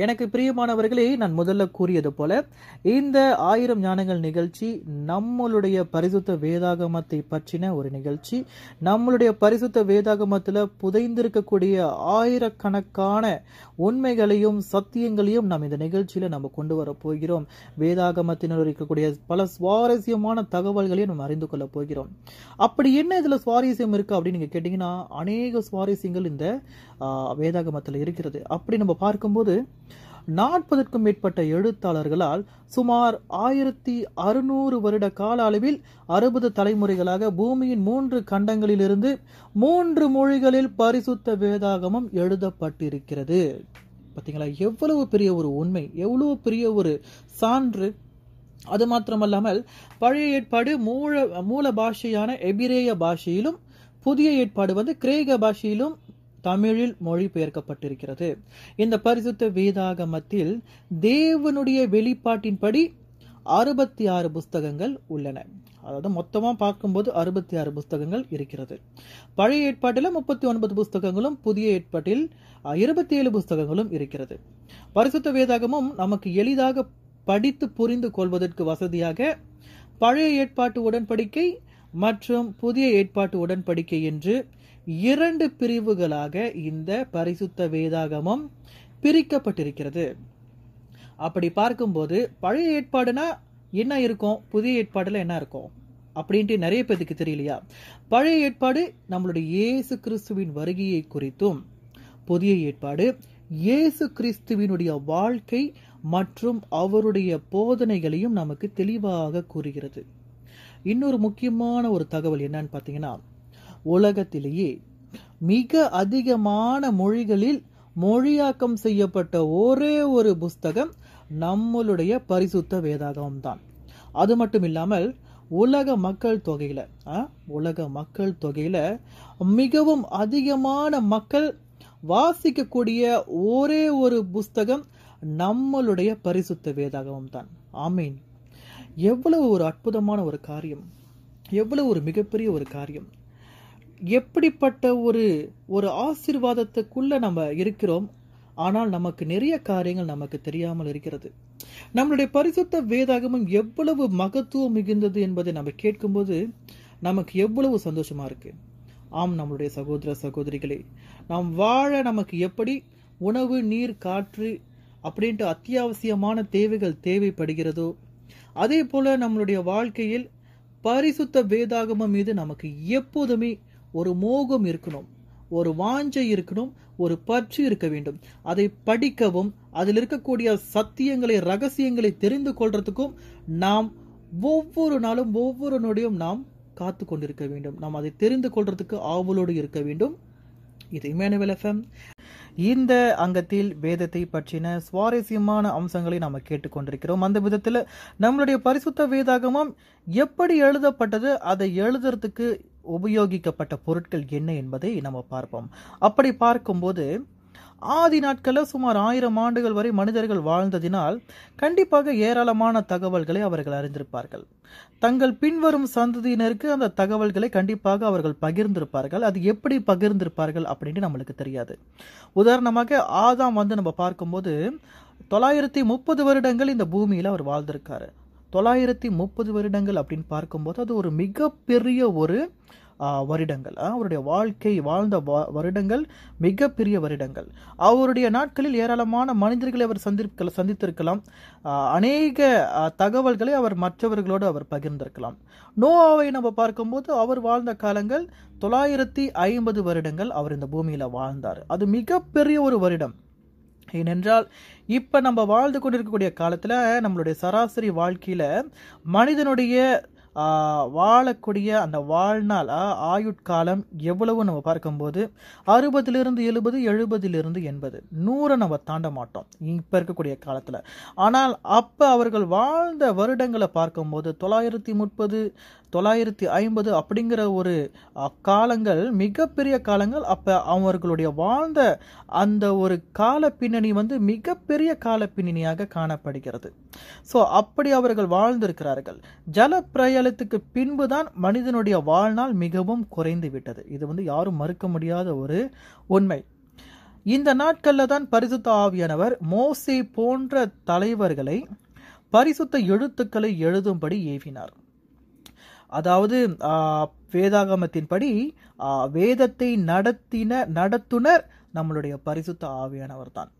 எனக்கு பிரியமானவர்களே நான் முதல்ல கூறியது போல இந்த ஆயிரம் ஞானங்கள் நிகழ்ச்சி நம்மளுடைய பரிசுத்த வேதாகமத்தை பற்றின ஒரு நிகழ்ச்சி. நம்மளுடைய பரிசுத்த வேதாகமத்தில் புதைந்திருக்கக்கூடிய ஆயிரக்கணக்கான உண்மைகளையும் சத்தியங்களையும் நாம் இந்த நிகழ்ச்சியில நம்ம கொண்டு வர போகிறோம். வேதாகமத்தினர் இருக்கக்கூடிய பல சுவாரஸ்யமான தகவல்களையும் நம்ம அறிந்து கொள்ள போகிறோம். அப்படி என்ன இதுல சுவாரஸ்யம் இருக்கு அப்படின்னு நீங்க கேட்டீங்கன்னா அநேக சுவாரஸ்யங்கள் இந்த வேதாகமத்தில் இருக்கிறது. அப்படி நம்ம பார்க்கும்போது நாற்பதற்கும் மேற்பட்ட எழுத்தாளர்களால் சுமார் ஆயிரத்தி அறுநூறு வருட கால அளவில் அறுபது தலைமுறைகளாக பூமியின் மூன்று கண்டங்களிலிருந்து மூன்று மொழிகளில் பரிசுத்த வேதாகமம் எழுதப்பட்டிருக்கிறது. பார்த்தீங்களா? எவ்வளவு பெரிய ஒரு உண்மை எவ்வளவு பெரிய ஒரு சான்று. அது மாத்திரமல்லாமல் பழைய ஏற்பாடு மூல மூல பாஷையான எபிரேய பாஷையிலும் புதிய ஏற்பாடு வந்து கிரேக பாஷையிலும் தமிழில் மொழிபெயர்க்கப்பட்டிருக்கிறது. இந்த பரிசுத்த வேதாகமத்தில் தேவனுடைய வெளிப்பாட்டின்படி அறுபத்தி ஆறு புஸ்தகங்கள் உள்ளன. அதாவது மொத்தமா பார்க்கும்போது அறுபத்தி ஆறு புஸ்தகங்கள் இருக்கிறது. பழைய ஏற்பாட்டில் முப்பத்தி ஒன்பது புஸ்தகங்களும் புதிய ஏற்பாட்டில் இருபத்தி ஏழு புஸ்தகங்களும் இருக்கிறது. பரிசுத்த வேதாகமும் நமக்கு எளிதாக படித்து புரிந்து கொள்வதற்கு வசதியாக பழைய ஏற்பாட்டு உடன்படிக்கை மற்றும் புதிய ஏற்பாட்டு உடன்படிக்கை என்று இரண்டு பிரிவுகளாக இந்த பரிசுத்த வேதாகமம் பிரிக்கப்பட்டிருக்கிறது. அப்படி பார்க்கும்போது பழைய ஏற்பாடுனா என்ன இருக்கும்? புதிய ஏற்பாடுல என்ன இருக்கும்? அப்படின்ட்டு நிறைய பேருக்கு தெரியலையா? பழைய ஏற்பாடு நம்மளுடைய இயேசு கிறிஸ்துவின் வருகையை குறித்தும் புதிய ஏற்பாடு இயேசு கிறிஸ்துவினுடைய வாழ்க்கை மற்றும் அவருடைய போதனைகளையும் நமக்கு தெளிவாக கூறுகிறது. இன்னொரு முக்கியமான ஒரு தகவல் என்னன்னு பார்த்தீங்கன்னா உலகத்திலேயே மிக அதிகமான மொழிகளில் மொழியாக்கம் செய்யப்பட்ட ஒரே ஒரு புஸ்தகம் நம்மளுடைய பரிசுத்த வேதாகமம் தான். அது மட்டும் இல்லாமல் உலக மக்கள் தொகையில ஆ, உலக மக்கள் தொகையில மிகவும் அதிகமான மக்கள் வாசிக்கக்கூடிய ஒரே ஒரு புஸ்தகம் நம்மளுடைய பரிசுத்த வேதாகமம் தான். ஆமீன். எவ்வளவு ஒரு அற்புதமான ஒரு காரியம் எவ்வளவு ஒரு மிகப்பெரிய ஒரு காரியம். எப்படிப்பட்ட ஒரு ஒரு ஆசீர்வாதத்துக்குள்ள நம்ம இருக்கிறோம் ஆனால் நமக்கு நிறைய காரியங்கள் நமக்கு தெரியாமல் இருக்கிறது. நம்மளுடைய பரிசுத்த வேதாகமம் எவ்வளவு மகத்துவம் மிகுந்தது என்பதை நம்ம கேட்கும்போது நமக்கு எவ்வளவு சந்தோஷமா இருக்கு. ஆம் நம்மளுடைய சகோதர சகோதரிகளே நாம் வாழ நமக்கு எப்படி உணவு நீர் காற்று அப்படின்ட்டு அத்தியாவசியமான தேவைகள் தேவைப்படுகிறதோ அதே போல நம்மளுடைய வாழ்க்கையில் பரிசுத்த வேதாகமம் மீது நமக்கு எப்போதுமே ஒரு மோகம் இருக்கணும் ஒரு வாஞ்சை இருக்கணும் ஒரு பற்று இருக்க வேண்டும். அதை படிக்கவும் அதில் இருக்கக்கூடிய சத்தியங்களை ரகசியங்களை தெரிந்து கொள்றதுக்கும் நாம் ஒவ்வொரு நாளும் ஒவ்வொரு நொடியும் நாம் காத்து கொண்டிருக்க வேண்டும். நாம் அதை தெரிந்து கொள்றதுக்கு ஆவலோடு இருக்க வேண்டும். இது இமானுவேல் எஃப்எம் இந்த அங்கத்தில் வேதத்தை பற்றின சுவாரஸ்யமான அம்சங்களை நாம் கேட்டுக்கொண்டிருக்கிறோம். அந்த விதத்தில் நம்மளுடைய பரிசுத்த வேதாகமம் எப்படி எழுதப்பட்டது அதை எழுதுறதுக்கு உபயோகிக்கப்பட்ட பொருட்கள் என்ன என்பதை நம்ம பார்ப்போம். அப்படி பார்க்கும்போது ஆதி நாட்களில் சுமார் ஆயிரம் ஆண்டுகள் வரை மனிதர்கள் வாழ்ந்ததினால் கண்டிப்பாக ஏராளமான தகவல்களை அவர்கள் அறிந்திருப்பார்கள். தங்கள் பின்வரும் சந்ததியினருக்கு அந்த தகவல்களை கண்டிப்பாக அவர்கள் பகிர்ந்திருப்பார்கள். அது எப்படி பகிர்ந்திருப்பார்கள் அப்படின்ட்டு நம்மளுக்கு தெரியாது. உதாரணமாக ஆதாம் வந்து நம்ம பார்க்கும்போது தொள்ளாயிரத்தி முப்பது வருடங்கள் இந்த பூமியில் அவர் வாழ்ந்திருக்காரு. தொள்ளாயிரத்தி முப்பது வருடங்கள் அப்படின்னு பார்க்கும்போது அது ஒரு மிகப்பெரிய ஒரு வருடங்கள். அவருடைய வாழ்க்கை வாழ்ந்த வா- வருடங்கள் மிகப்பெரிய வருடங்கள். அவருடைய நாட்களில் ஏராளமான மனிதர்களை அவர் சந்திருக்க சந்தித்திருக்கலாம். அநேக தகவல்களை அவர் மற்றவர்களோடு அவர் பகிர்ந்திருக்கலாம். நோவாவை நம்ம பார்க்கும்போது அவர் வாழ்ந்த காலங்கள் தொள்ளாயிரத்தி ஐம்பது வருடங்கள் அவர் இந்த பூமியில் வாழ்ந்தார். அது மிகப்பெரிய ஒரு வருடம். ஏனென்றால் இப்போ நம்ம வாழ்ந்து கொண்டிருக்கக்கூடிய காலத்தில் நம்மளுடைய சராசரி வாழ்க்கையில் மனிதனுடைய வாழக்கூடிய அந்த வாழ்நாள் ஆயுட்காலம் எவ்வளவு நம்ம பார்க்கும்போது? அறுபதிலிருந்து எழுபது எழுபதிலிருந்து எண்பது. நூறை நம்ம தாண்ட மாட்டோம். இப்ப இருக்கக்கூடிய காலத்தில். ஆனால் அப்போ அவர்கள் வாழ்ந்த வருடங்களை பார்க்கும்போது தொள்ளாயிரத்தி முப்பது தொள்ளாயிரத்தி ஐம்பது அப்படிங்கிற ஒரு காலங்கள் மிகப்பெரிய காலங்கள். அப்போ அவர்களுடைய வாழ்ந்த அந்த ஒரு கால பின்னணி வந்து மிகப்பெரிய கால பின்னணியாக காணப்படுகிறது. ஸோ அப்படி அவர்கள் வாழ்ந்திருக்கிறார்கள். ஜல பிரயலத்துக்கு பின்புதான் மனிதனுடைய வாழ்நாள் மிகவும் குறைந்து விட்டது. இது வந்து யாரும் மறுக்க முடியாத ஒரு உண்மை. இந்த நாட்களில் தான் பரிசுத்த ஆவியானவர் மோசே போன்ற தலைவர்களை பரிசுத்த எழுத்துக்களை எழுதும்படி ஏவினார். அதாவது வேதாகமத்தின்படி வேதத்தை நடத்தின நடத்துனர் நம்மளுடைய பரிசுத்த ஆவியானவர் தான்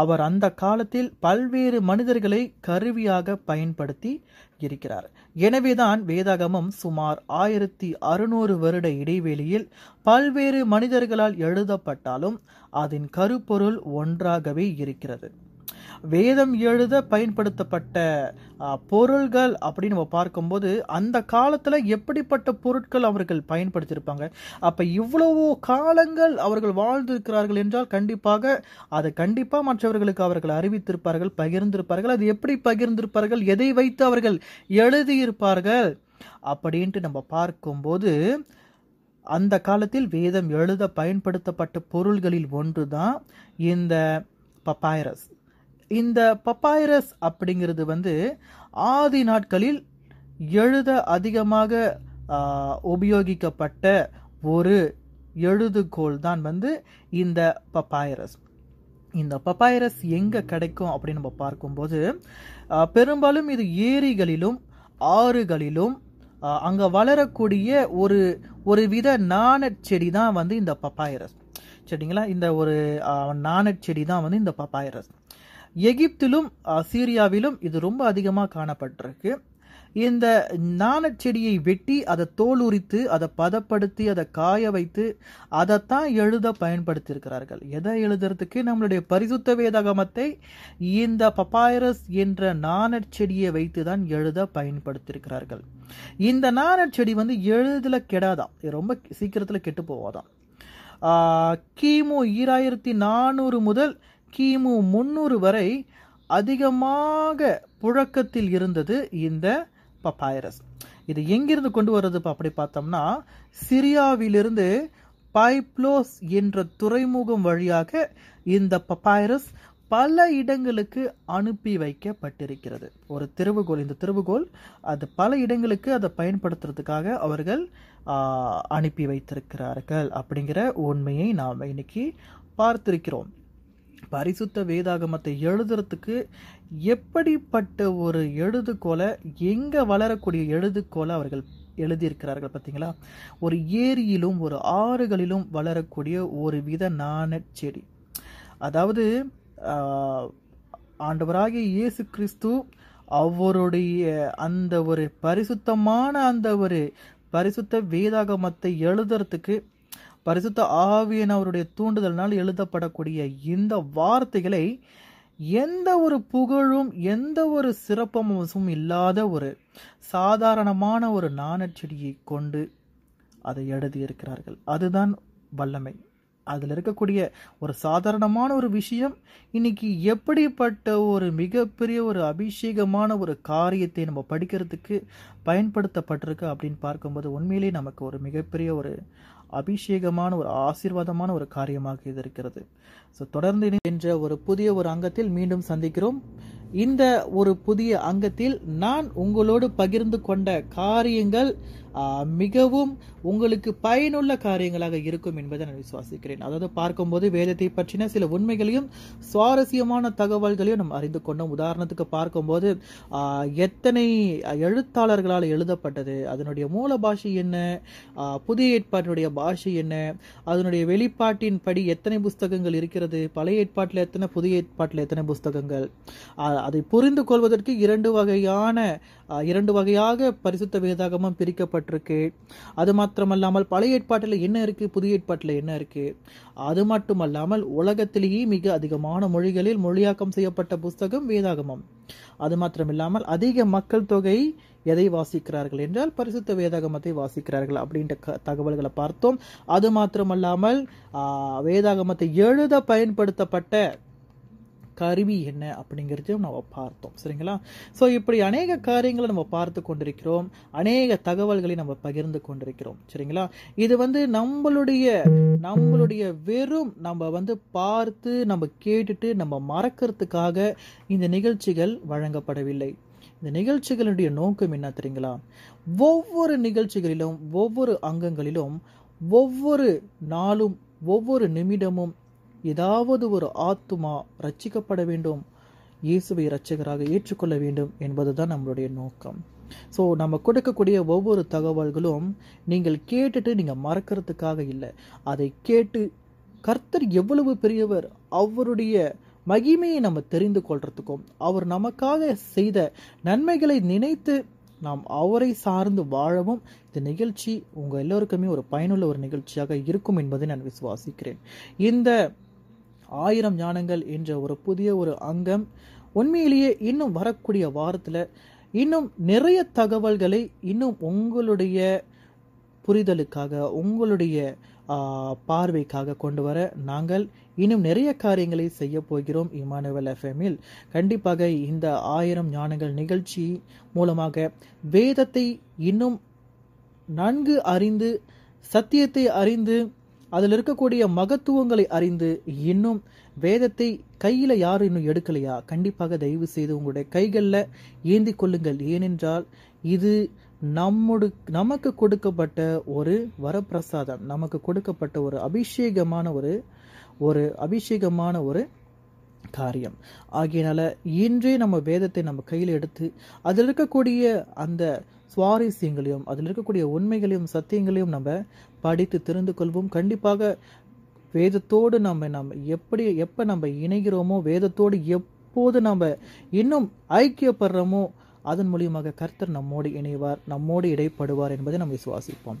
அவர் அந்த காலத்தில் பல்வேறு மனிதர்களை கருவியாக பயன்படுத்தி இருக்கிறார். எனவேதான் வேதாகமம் சுமார் ஆயிரத்தி அறுநூறு வருட இடைவெளியில் பல்வேறு மனிதர்களால் எழுதப்பட்டாலும் அதன் கருப்பொருள் ஒன்றாகவே இருக்கிறது. வேதம் எழுத பயன்படுத்தப்பட்ட பொருள்கள் அப்படின்னு நம்ம பார்க்கும்போது அந்த காலத்தில் எப்படிப்பட்ட பொருட்கள் அவர்கள் பயன்படுத்தியிருப்பாங்க அப்போ இவ்வளவு காலங்கள் அவர்கள் வாழ்ந்திருக்கிறார்கள் என்றால் கண்டிப்பாக அதை கண்டிப்பாக மற்றவர்களுக்கு அவர்கள் அறிவித்திருப்பார்கள் பகிர்ந்திருப்பார்கள். அது எப்படி பகிர்ந்திருப்பார்கள்? எதை வைத்து அவர்கள் எழுதியிருப்பார்கள்? அப்படின்ட்டு நம்ம பார்க்கும்போது அந்த காலத்தில் வேதம் எழுத பயன்படுத்தப்பட்ட பொருள்களில் ஒன்று தான் இந்த பப்பாயரஸ். இந்த பப்பாயரஸ் அப்படிங்கிறது வந்து ஆதி நாட்களில் எழுத அதிகமாக உபயோகிக்கப்பட்ட ஒரு எழுதுகோல் தான் வந்து இந்த பப்பாயரஸ். இந்த பப்பாயரஸ் எங்கே கிடைக்கும் அப்படின்னு நம்ம பார்க்கும்போது பெரும்பாலும் இது ஏரிகளிலும் ஆறுகளிலும் அங்கே வளரக்கூடிய ஒரு ஒரு வித நாணச்செடி தான் வந்து இந்த பப்பாயரஸ். சரிங்களா? இந்த ஒரு நாணச்செடி செடி தான் வந்து இந்த பப்பாயரஸ். எகிப்திலும் சீரியாவிலும் இது ரொம்ப அதிகமாக காணப்பட்டிருக்கு. இந்த நாணச் செடியை வெட்டி அதை தோல் உரித்து அதை பதப்படுத்தி அதை காய வைத்து அதைத்தான் எழுத பயன்படுத்தியிருக்கிறார்கள். எதை எழுதுறதுக்கு? நம்மளுடைய பரிசுத்த வேதகமத்தை இந்த பப்பாயரஸ் என்ற நாணச் செடியை வைத்து தான் எழுத பயன்படுத்தியிருக்கிறார்கள். இந்த நாணச் செடி வந்து எழுதுல கெடாதான் இது ரொம்ப சீக்கிரத்தில் கெட்டு போவாதான் கிமு ஈராயிரத்தி நானூறு முதல் கிமு முன்னூறு வரை அதிகமாக புழக்கத்தில் இருந்தது இந்த பப்பாயரஸ் இது எங்கிருந்து கொண்டு வர்றது அப்படி பார்த்தோம்னா சிரியாவிலிருந்து பைப்ளோஸ் என்ற துறைமுகம் வழியாக இந்த பப்பாயரஸ் பல இடங்களுக்கு அனுப்பி வைக்கப்பட்டிருக்கிறது. ஒரு திருவுகோல் இந்த திருவுகோல் அது பல இடங்களுக்கு அதை பயன்படுத்துறதுக்காக அவர்கள் அனுப்பி வைத்திருக்கிறார்கள் அப்படிங்கிற உண்மையை நாம் இன்னைக்கு பார்த்திருக்கிறோம். பரிசுத்த வேதாகமத்தை எழுதுறதுக்கு எப்படிப்பட்ட ஒரு எழுதுகோலை எங்கே வளரக்கூடிய எழுதுகோலை அவர்கள் எழுதியிருக்கிறார்கள் பார்த்தீங்களா? ஒரு ஏரியிலும் ஒரு ஆறுகளிலும் வளரக்கூடிய ஒரு வித நாண செடி அதாவது ஆண்டவராகிய இயேசு கிறிஸ்து அவருடைய அந்த ஒரு பரிசுத்தமான அந்த ஒரு பரிசுத்த வேதாகமத்தை எழுதுறதுக்கு பரிசுத்த ஆவியன் அவருடைய தூண்டுதலினால் எழுதப்படக்கூடிய இந்த வார்த்தைகளை எந்த ஒரு புகழும் எந்த ஒரு சிறப்பம்சமும் இல்லாத ஒரு சாதாரணமான ஒரு நாணச்செடியை கொண்டு அதை எழுதியிருக்கிறார்கள். அதுதான் வல்லமை. அதில் இருக்கக்கூடிய ஒரு சாதாரணமான ஒரு விஷயம் இன்னைக்கு எப்படிப்பட்ட ஒரு மிகப்பெரிய ஒரு அபிஷேகமான ஒரு காரியத்தை நம்ம படிக்கிறதுக்கு பயன்படுத்தப்பட்டிருக்கு அப்படின்னு பார்க்கும்போது உண்மையிலேயே நமக்கு ஒரு மிகப்பெரிய ஒரு அபிஷேகமான ஒரு ஆசீர்வாதமான ஒரு காரியமாக இது இருக்கிறது. ஸோ தொடர்ந்து என்ற ஒரு புதிய ஒரு அங்கத்தில் மீண்டும் சந்திக்கிறோம். இந்த ஒரு புதிய அங்கத்தில் நான் உங்களோடு பகிர்ந்து கொண்ட காரியங்கள் மிகவும் உங்களுக்கு பயனுள்ள காரியங்களாக இருக்கும் என்பதை நான் விசுவாசிக்கிறேன். அதாவது பார்க்கும்போது வேதத்தை பற்றின சில உண்மைகளையும் சுவாரஸ்யமான தகவல்களையும் நாம் அறிந்து கொண்டோம். உதாரணத்துக்கு பார்க்கும்போது எத்தனை எழுத்தாளர்களால் எழுதப்பட்டது? அதனுடைய மூல பாஷை என்ன புதிய ஏற்பாட்டினுடைய பாஷை என்ன? அதனுடைய வெளிப்பாட்டின் படி எத்தனை புஸ்தகங்கள் இருக்கிறது? பழைய ஏற்பாட்டில் எத்தனை புதிய ஏற்பாட்டில் எத்தனை புஸ்தகங்கள்? அதை புரிந்து கொள்வதற்கு இரண்டு வகையான இரண்டு வகையாக பரிசுத்த வேதாகமம் சொல்லப்பட்டிருக்கு அது மாத்திரமல்லாமல் பழைய ஏற்பாட்டில் என்ன இருக்கு? புதிய ஏற்பாட்டில் என்ன இருக்கு? அது மட்டுமல்லாமல் உலகத்திலேயே மிக அதிகமான மொழிகளில் மொழியாக்கம் செய்யப்பட்ட புஸ்தகம் வேதாகமம். அது மாத்திரமில்லாமல் அதிக மக்கள் தொகை எதை வாசிக்கிறார்கள் என்றால் பரிசுத்த வேதாகமத்தை வாசிக்கிறார்கள் அப்படின்ற தகவல்களை பார்த்தோம். அது மாத்திரமல்லாமல் வேதாகமத்தை எழுத பயன்படுத்தப்பட்ட கருவி என்ன அப்படிங்கிறதையும் நம்ம பார்த்தோம். சரிங்களா? ஸோ இப்படி அநேக காரியங்களை நம்ம பார்த்து கொண்டிருக்கிறோம். அநேக தகவல்களை நம்ம பகிர்ந்து கொண்டிருக்கிறோம். சரிங்களா? இது வந்து நம்மளுடைய நம்மளுடைய வெறும் நம்ம வந்து பார்த்து நம்ம கேட்டுட்டு நம்ம மறக்கிறதுக்காக இந்த நிகழ்ச்சிகள் வழங்கப்படவில்லை. இந்த நிகழ்ச்சிகளுடைய நோக்கம் என்ன தெரியுங்களா? ஒவ்வொரு நிகழ்ச்சிகளிலும் ஒவ்வொரு அங்கங்களிலும் ஒவ்வொரு நாளும் ஒவ்வொரு நிமிடமும் ஏதாவது ஒரு ஆத்துமா ரட்சிக்கப்பட வேண்டும். இயேசுவை ரட்சகராக ஏற்றுக்கொள்ள வேண்டும் என்பதுதான் நம்மளுடைய நோக்கம். ஸோ நம்ம கொடுக்கக்கூடிய ஒவ்வொரு தகவல்களும் நீங்கள் கேட்டுட்டு நீங்கள் மறக்கிறதுக்காக இல்லை. அதை கேட்டு கர்த்தர் எவ்வளவு பெரியவர் அவருடைய மகிமையை நம்ம தெரிந்து கொள்றதுக்கும் அவர் நமக்காக செய்த நன்மைகளை நினைத்து நாம் அவரை சார்ந்து வாழவும் இந்த நிகழ்ச்சி உங்கள் எல்லோருக்குமே ஒரு பயனுள்ள ஒரு நிகழ்ச்சியாக இருக்கும் என்பதை நான் விசுவாசிக்கிறேன். இந்த ஆயிரம் ஞானங்கள் என்ற ஒரு புதிய ஒரு அங்கம் உண்மையிலேயே இன்னும் வரக்கூடிய வாரத்தில் இன்னும் நிறைய தகவல்களை இன்னும் உங்களுடைய புரிதலுக்காக உங்களுடைய பார்வைக்காக கொண்டு வர நாங்கள் இன்னும் நிறைய காரியங்களை செய்ய போகிறோம் இமானுவல் எஃப்எம்மில். கண்டிப்பாக இந்த ஆயிரம் ஞானங்கள் நிகழ்ச்சி மூலமாக வேதத்தை இன்னும் நன்கு அறிந்து சத்தியத்தை அறிந்து அதில் இருக்கக்கூடிய மகத்துவங்களை அறிந்து இன்னும் வேதத்தை கையில யாரும் இன்னும் எடுக்கலையா? கண்டிப்பாக தயவு செய்து உங்களுடைய கைகளில் ஏந்தி கொள்ளுங்கள். ஏனென்றால் இது நம்முடு நமக்கு கொடுக்கப்பட்ட ஒரு வரப்பிரசாதம் நமக்கு கொடுக்கப்பட்ட ஒரு அபிஷேகமான ஒரு ஒரு அபிஷேகமான ஒரு காரியம். ஆகியனால இன்றே நம்ம வேதத்தை நம்ம கையில் எடுத்து அதில் இருக்கக்கூடிய அந்த சுவாரஸ்யங்களையும் அதில் இருக்கக்கூடிய உண்மைகளையும் சத்தியங்களையும் நம்ம படித்து தெரிந்து கொள்வோம். கண்டிப்பாக வேதத்தோடு நம்ம நம்ம எப்படி எப்போ நம்ம இணைகிறோமோ வேதத்தோடு எப்போது நம்ம இன்னும் ஐக்கியப்படுறோமோ அதன் மூலியமாக கர்த்தர் நம்மோடு இணைவார் நம்மோடு இடைப்படுவார் என்பதை நாம் விசுவாசிப்போம்.